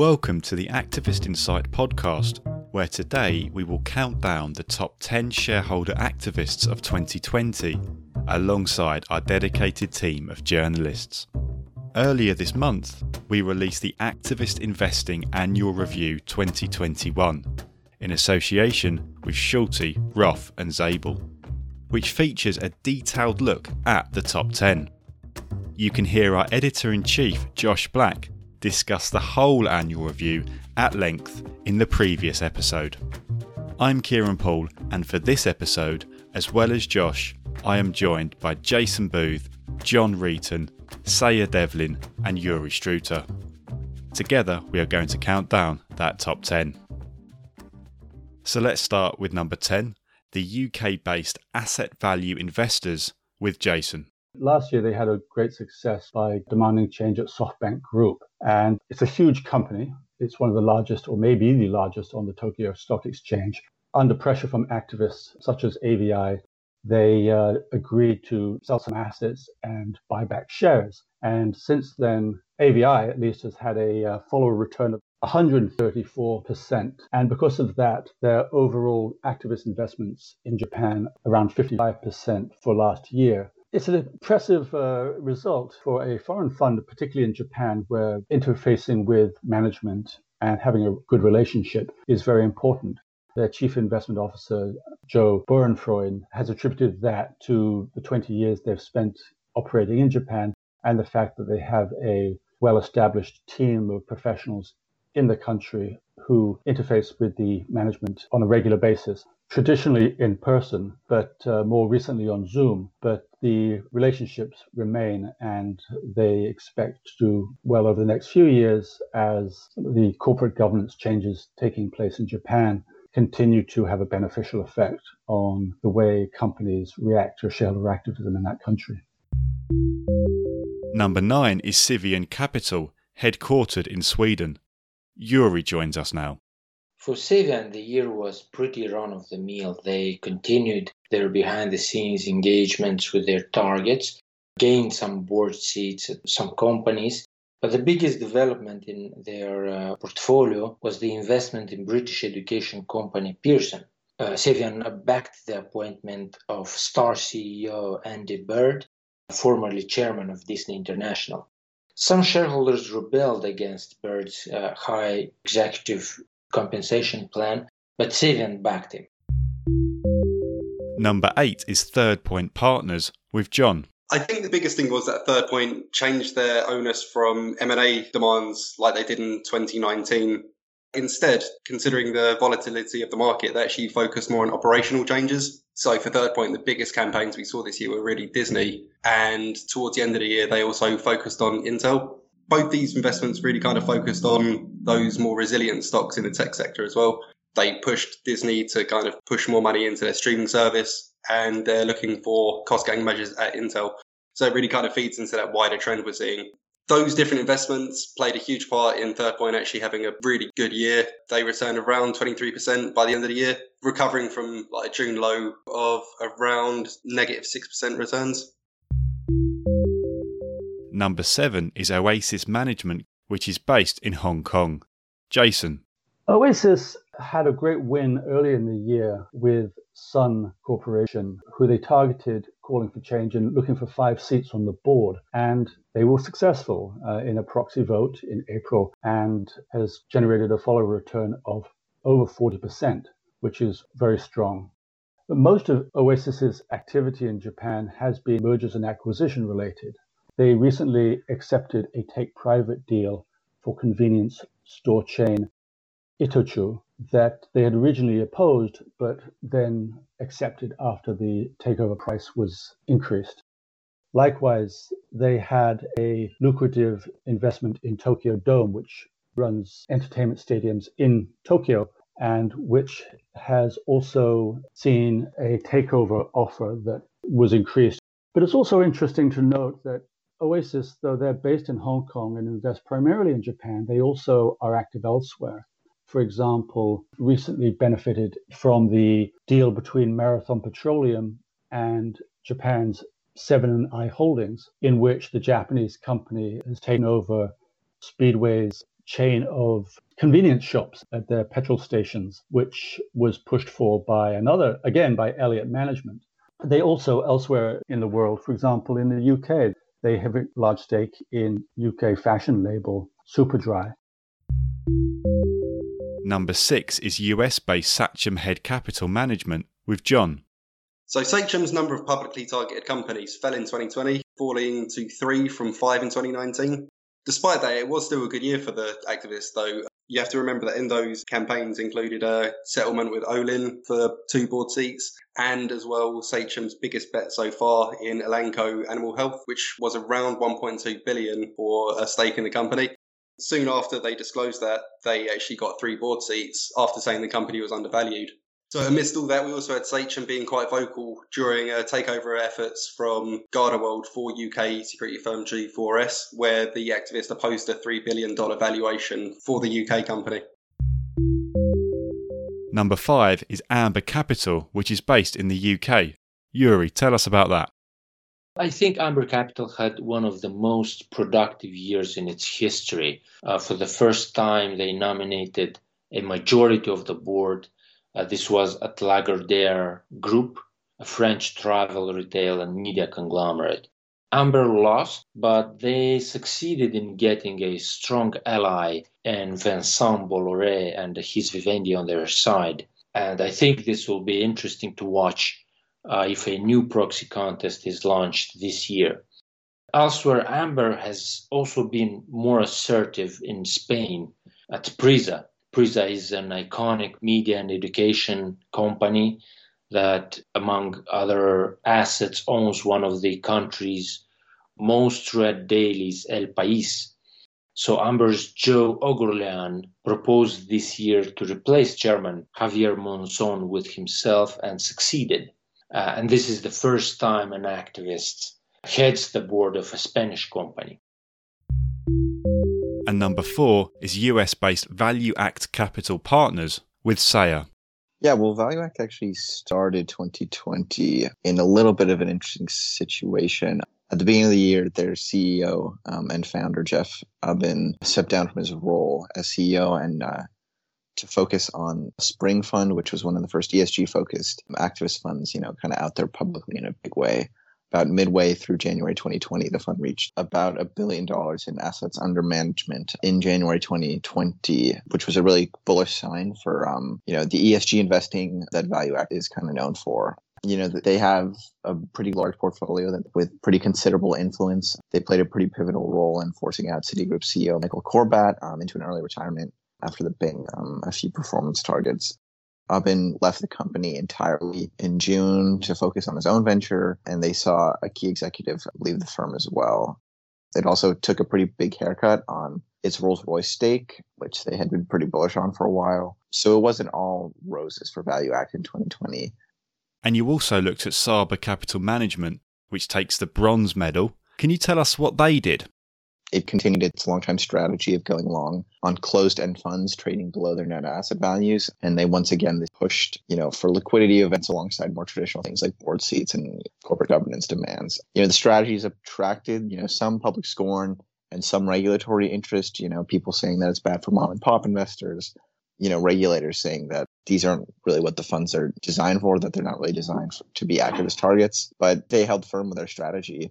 Welcome to the Activist Insight podcast, where today we will count down the top 10 shareholder activists of 2020 alongside our dedicated team of journalists. Earlier this month, we released the Activist Investing Annual Review 2021 in association with Schulte, Roth, and Zabel, which features a detailed look at the top 10. You can hear our editor in chief, Josh Black, discuss the whole annual review at length in the previous episode. I'm Kieran Poole, and for this episode, as well as Josh, I am joined by Jason Booth, John Reeton, Saya Devlin, and Yuri Struter. Together, we are going to count down that top 10. So let's start with number 10 the UK based asset value investors with Jason. Last year, they had a great success by demanding change at SoftBank Group. And it's a huge company. It's one of the largest, or maybe the largest, on the Tokyo Stock Exchange. Under pressure from activists such as AVI, they uh, agreed to sell some assets and buy back shares. And since then, AVI at least has had a uh, follower return of 134%. And because of that, their overall activist investments in Japan around 55% for last year. It's an impressive uh, result for a foreign fund, particularly in Japan, where interfacing with management and having a good relationship is very important. Their chief investment officer, Joe Bauernfreund, has attributed that to the 20 years they've spent operating in Japan and the fact that they have a well established team of professionals in the country who interface with the management on a regular basis, traditionally in person, but uh, more recently on Zoom. But the relationships remain and they expect to well over the next few years as the corporate governance changes taking place in Japan continue to have a beneficial effect on the way companies react to shareholder activism in that country. Number nine is Cevian Capital, headquartered in Sweden. Yuri joins us now. For Cevian, the year was pretty run of the mill. They continued their behind the scenes engagements with their targets, gained some board seats at some companies, but the biggest development in their uh, portfolio was the investment in British education company Pearson. Uh, Cevian backed the appointment of Star CEO Andy Bird, formerly chairman of Disney International. Some shareholders rebelled against Bird's uh, high executive compensation plan, but Cevian backed him. Number eight is Third Point Partners with John. I think the biggest thing was that Third Point changed their onus from M&A demands like they did in 2019. Instead, considering the volatility of the market, they actually focused more on operational changes. So for Third Point, the biggest campaigns we saw this year were really Disney. And towards the end of the year, they also focused on Intel. Both these investments really kind of focused on those more resilient stocks in the tech sector as well. They pushed Disney to kind of push more money into their streaming service and they're looking for cost cutting measures at Intel. So it really kind of feeds into that wider trend we're seeing. Those different investments played a huge part in Third Point actually having a really good year. They returned around 23% by the end of the year, recovering from like a June low of around negative 6% returns. Number seven is Oasis Management, which is based in Hong Kong. Jason. Oasis had a great win early in the year with Sun Corporation, who they targeted calling for change and looking for five seats on the board. And they were successful uh, in a proxy vote in April and has generated a follow return of over 40%, which is very strong. But most of Oasis's activity in Japan has been mergers and acquisition related. They recently accepted a take private deal for convenience store chain Itochu that they had originally opposed, but then accepted after the takeover price was increased. Likewise, they had a lucrative investment in Tokyo Dome, which runs entertainment stadiums in Tokyo and which has also seen a takeover offer that was increased. But it's also interesting to note that Oasis, though they're based in Hong Kong and invest primarily in Japan, they also are active elsewhere for example, recently benefited from the deal between Marathon Petroleum and Japan's Seven & i Holdings, in which the Japanese company has taken over Speedway's chain of convenience shops at their petrol stations, which was pushed for by another, again, by Elliott Management. They also, elsewhere in the world, for example, in the UK, they have a large stake in UK fashion label Superdry. Number six is US based Sachem Head Capital Management with John. So Sachem's number of publicly targeted companies fell in 2020, falling to three from five in 2019. Despite that, it was still a good year for the activists, though. You have to remember that in those campaigns included a settlement with Olin for two board seats, and as well Sachem's biggest bet so far in Elanco Animal Health, which was around 1.2 billion for a stake in the company. Soon after they disclosed that, they actually got three board seats after saying the company was undervalued. So amidst all that, we also had Sachem being quite vocal during uh, takeover efforts from GardaWorld for UK security firm G4S, where the activist opposed a $3 billion valuation for the UK company. Number five is Amber Capital, which is based in the UK. Yuri, tell us about that. I think Amber Capital had one of the most productive years in its history. Uh, for the first time, they nominated a majority of the board uh, this was at Lagardère Group, a French travel, retail, and media conglomerate. Amber lost, but they succeeded in getting a strong ally in Vincent Bolloré and his Vivendi on their side. And I think this will be interesting to watch uh, if a new proxy contest is launched this year. Elsewhere, Amber has also been more assertive in Spain at Prisa, Prisa is an iconic media and education company that, among other assets, owns one of the country's most read dailies, El País. So Amber's Joe Oughourlian proposed this year to replace Chairman Javier Monzon with himself and succeeded. Uh, and this is the first time an activist heads the board of a Spanish company. And number four is US based ValueAct Capital Partners with Saya. Yeah, well, ValueAct actually started 2020 in a little bit of an interesting situation. At the beginning of the year, their CEO um, and founder, Jeff Ubben, stepped down from his role as CEO and uh, to focus on Spring Fund, which was one of the first ESG focused activist funds, you know, kind of out there publicly in a big way about midway through January 2020, the fund reached about a billion dollars in assets under management in January 2020, which was a really bullish sign for, um, you know, the ESG investing that ValueAct is kind of known for. You know, they have a pretty large portfolio that, with pretty considerable influence. They played a pretty pivotal role in forcing out Citigroup CEO Michael Corbat um, into an early retirement after the Bing um, a few performance targets. Ubben left the company entirely in June to focus on his own venture, and they saw a key executive leave the firm as well. It also took a pretty big haircut on its Rolls Royce stake, which they had been pretty bullish on for a while. So it wasn't all roses for ValueAct in 2020. And you also looked at Saba Capital Management, which takes the bronze medal. Can you tell us what they did? It continued its long-time strategy of going long on closed-end funds trading below their net asset values, and they once again pushed, you know, for liquidity events alongside more traditional things like board seats and corporate governance demands. You know, the strategies attracted, you know, some public scorn and some regulatory interest. You know, people saying that it's bad for mom and pop investors. You know, regulators saying that these aren't really what the funds are designed for, that they're not really designed for, to be activist targets. But they held firm with their strategy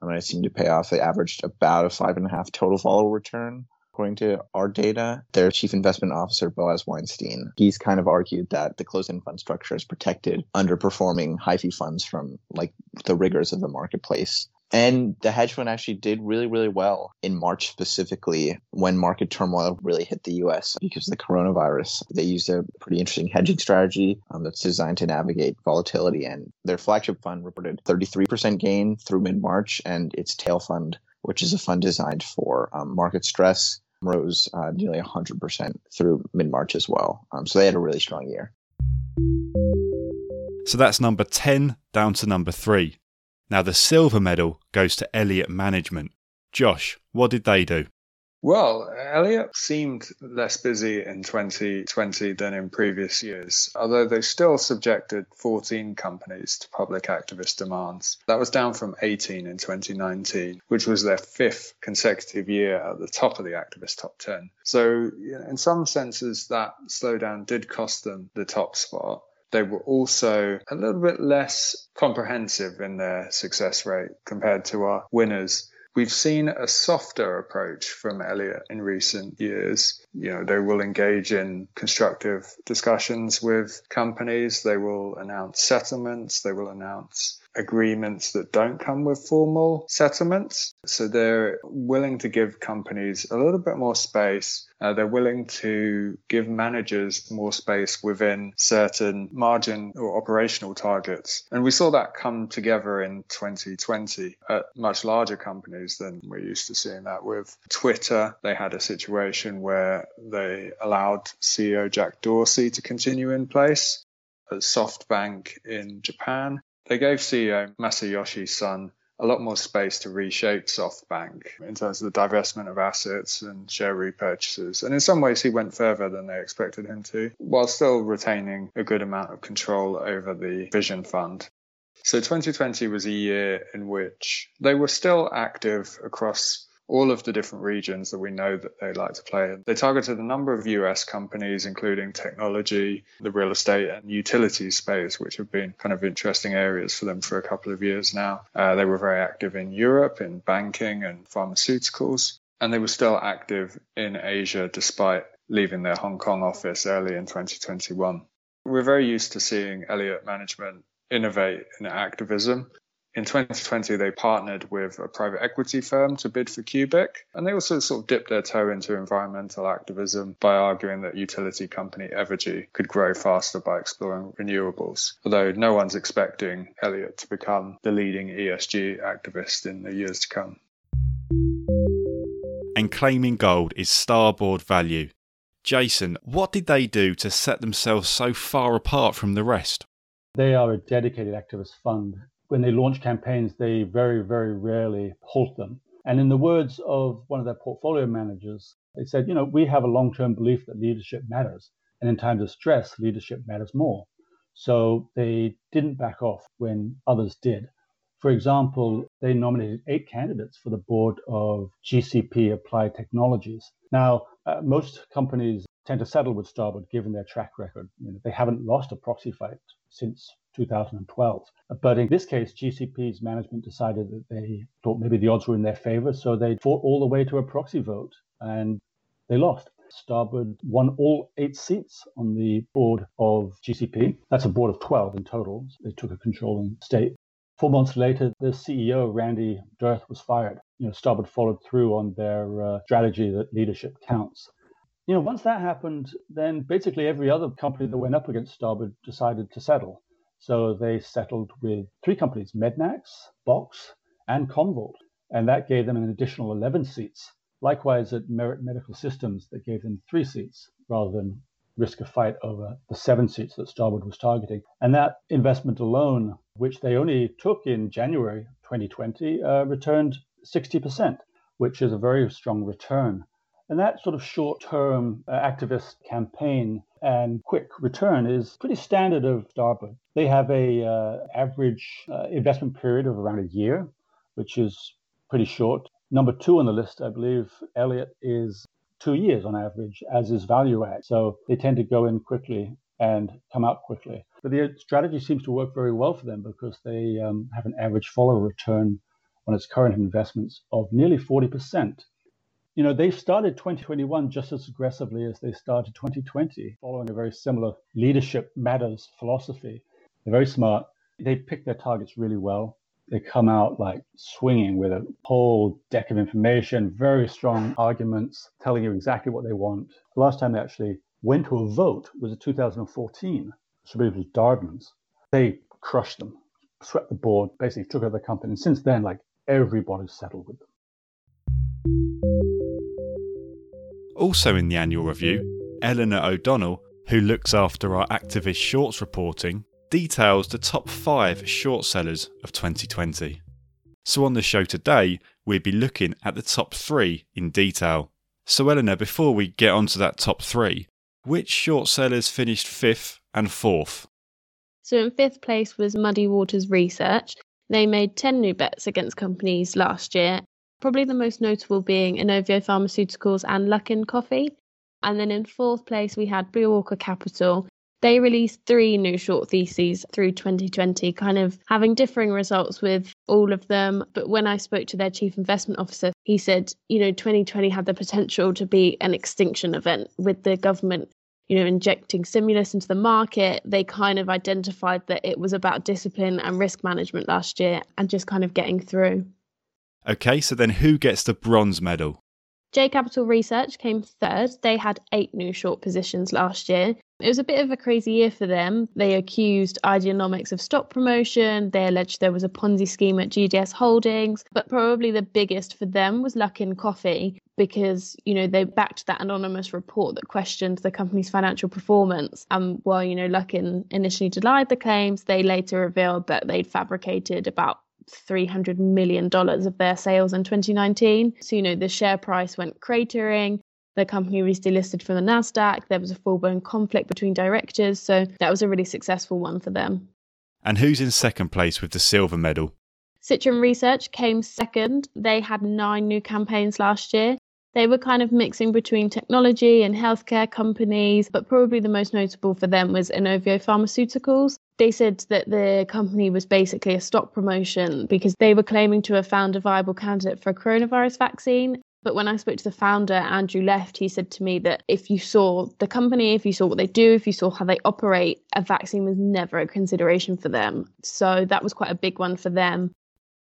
and it seemed to pay off. They averaged about a five and a half total follower return. According to our data, their chief investment officer, Boaz Weinstein, he's kind of argued that the closed-end fund structure has protected underperforming high fee funds from like the rigors of the marketplace. And the hedge fund actually did really, really well in March specifically when market turmoil really hit the US because of the coronavirus. They used a pretty interesting hedging strategy um, that's designed to navigate volatility. And their flagship fund reported 33% gain through mid March, and its tail fund, which is a fund designed for um, market stress, rose uh, nearly 100% through mid March as well. Um, so they had a really strong year. So that's number 10 down to number 3. Now, the silver medal goes to Elliott Management. Josh, what did they do? Well, Elliott seemed less busy in 2020 than in previous years, although they still subjected 14 companies to public activist demands. That was down from 18 in 2019, which was their fifth consecutive year at the top of the activist top 10. So, in some senses, that slowdown did cost them the top spot they were also a little bit less comprehensive in their success rate compared to our winners. We've seen a softer approach from Elliott in recent years. You know, they will engage in constructive discussions with companies. They will announce settlements. They will announce agreements that don't come with formal settlements. So they're willing to give companies a little bit more space. Uh, they're willing to give managers more space within certain margin or operational targets. And we saw that come together in 2020 at much larger companies than we're used to seeing that with. Twitter, they had a situation where they allowed CEO Jack Dorsey to continue in place. At SoftBank in Japan, they gave CEO Masayoshi Son a lot more space to reshape SoftBank in terms of the divestment of assets and share repurchases. And in some ways, he went further than they expected him to, while still retaining a good amount of control over the Vision Fund. So 2020 was a year in which they were still active across all of the different regions that we know that they like to play in. They targeted a number of US companies, including technology, the real estate, and utility space, which have been kind of interesting areas for them for a couple of years now. Uh, they were very active in Europe, in banking and pharmaceuticals, and they were still active in Asia despite leaving their Hong Kong office early in 2021. We're very used to seeing Elliott Management innovate in activism. In 2020, they partnered with a private equity firm to bid for Cubic, and they also sort of dipped their toe into environmental activism by arguing that utility company Evergy could grow faster by exploring renewables. Although no one's expecting Elliott to become the leading ESG activist in the years to come. And claiming gold is starboard value. Jason, what did they do to set themselves so far apart from the rest? They are a dedicated activist fund when they launch campaigns, they very, very rarely halt them. And in the words of one of their portfolio managers, they said, you know, we have a long term belief that leadership matters. And in times of stress, leadership matters more. So they didn't back off when others did. For example, they nominated eight candidates for the board of GCP Applied Technologies. Now, uh, most companies tend to settle with Starboard given their track record. You know, they haven't lost a proxy fight since 2012. But in this case, GCP's management decided that they thought maybe the odds were in their favor, so they fought all the way to a proxy vote and they lost. Starboard won all eight seats on the board of GCP. That's a board of 12 in total. So they took a controlling stake. Four months later, the CEO, Randy Dearth, was fired. You know, Starboard followed through on their uh, strategy that leadership counts. You know, once that happened, then basically every other company that went up against Starboard decided to settle. So they settled with three companies, Mednax, Box, and Commvault. And that gave them an additional 11 seats. Likewise, at Merit Medical Systems, that gave them three seats rather than risk a fight over the seven seats that Starboard was targeting. And that investment alone, which they only took in January 2020, uh, returned 60%, which is a very strong return. And that sort of short term uh, activist campaign and quick return is pretty standard of Starboard. They have a uh, average uh, investment period of around a year, which is pretty short. Number two on the list, I believe, Elliott is two years on average, as is ValueAct. So they tend to go in quickly and come out quickly. But the strategy seems to work very well for them because they um, have an average follower return on its current investments of nearly 40% you know, they've started 2021 just as aggressively as they started 2020, following a very similar leadership matters philosophy. They're very smart. They pick their targets really well. They come out like swinging with a whole deck of information, very strong arguments, telling you exactly what they want. The last time they actually went to a vote was in 2014. I believe it was Darden's. They crushed them, swept the board, basically took over the company. And since then, like everybody's settled with them. Also in the annual review, Eleanor O'Donnell, who looks after our activist shorts reporting, details the top five short sellers of 2020. So on the show today, we'll be looking at the top three in detail. So, Eleanor, before we get on to that top three, which short sellers finished fifth and fourth? So, in fifth place was Muddy Waters Research. They made 10 new bets against companies last year, probably the most notable being Inovio Pharmaceuticals and Luckin Coffee. And then in fourth place, we had Blue Orca Capital. They released three new short theses through 2020, kind of having differing results with all of them. But when I spoke to their chief investment officer, he said, you know, 2020 had the potential to be an extinction event with the government you know, injecting stimulus into the market, they kind of identified that it was about discipline and risk management last year and just kind of getting through. Okay, so then who gets the bronze medal? J Capital Research came third. They had eight new short positions last year. It was a bit of a crazy year for them. They accused Ideanomics of stock promotion. They alleged there was a Ponzi scheme at GDS Holdings. But probably the biggest for them was Luckin Coffee because, you know, they backed that anonymous report that questioned the company's financial performance. Um, and while, you know, Luckin initially denied the claims, they later revealed that they'd fabricated about $300 million of their sales in 2019. So, you know, the share price went cratering. The company was delisted from the NASDAQ. There was a full blown conflict between directors. So, that was a really successful one for them. And who's in second place with the silver medal? Citron Research came second. They had nine new campaigns last year. They were kind of mixing between technology and healthcare companies, but probably the most notable for them was Inovio Pharmaceuticals. They said that the company was basically a stock promotion because they were claiming to have found a viable candidate for a coronavirus vaccine. But when I spoke to the founder, Andrew Left, he said to me that if you saw the company, if you saw what they do, if you saw how they operate, a vaccine was never a consideration for them. So that was quite a big one for them.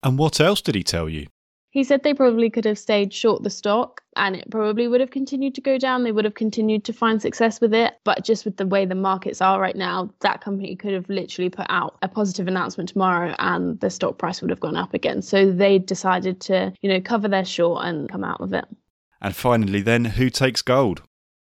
And what else did he tell you? He said they probably could have stayed short the stock and it probably would have continued to go down. They would have continued to find success with it. But just with the way the markets are right now, that company could have literally put out a positive announcement tomorrow and the stock price would have gone up again. So they decided to, you know, cover their short and come out of it. And finally, then, who takes gold?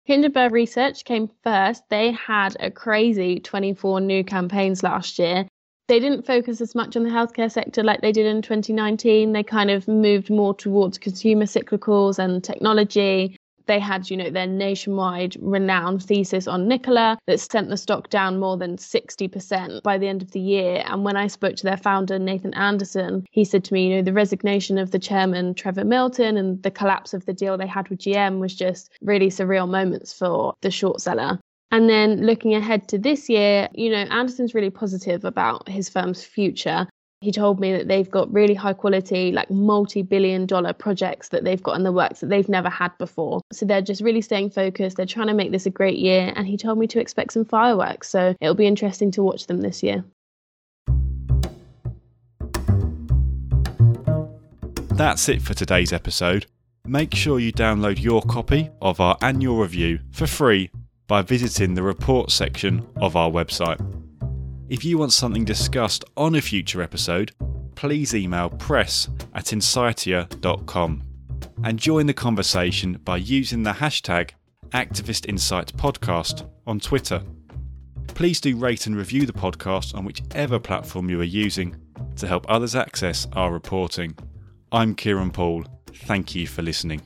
Hindenburg Research came first. They had a crazy 24 new campaigns last year they didn't focus as much on the healthcare sector like they did in 2019. They kind of moved more towards consumer cyclicals and technology. They had, you know, their nationwide renowned thesis on Nikola that sent the stock down more than 60% by the end of the year. And when I spoke to their founder, Nathan Anderson, he said to me, you know, the resignation of the chairman, Trevor Milton, and the collapse of the deal they had with GM was just really surreal moments for the short seller. And then looking ahead to this year, you know, Anderson's really positive about his firm's future. He told me that they've got really high quality, like multi billion dollar projects that they've got in the works that they've never had before. So they're just really staying focused. They're trying to make this a great year. And he told me to expect some fireworks. So it'll be interesting to watch them this year. That's it for today's episode. Make sure you download your copy of our annual review for free by visiting the report section of our website. If you want something discussed on a future episode, please email press at insightia.com and join the conversation by using the hashtag Activist Podcast on Twitter. Please do rate and review the podcast on whichever platform you are using to help others access our reporting. I'm Kieran Poole. Thank you for listening.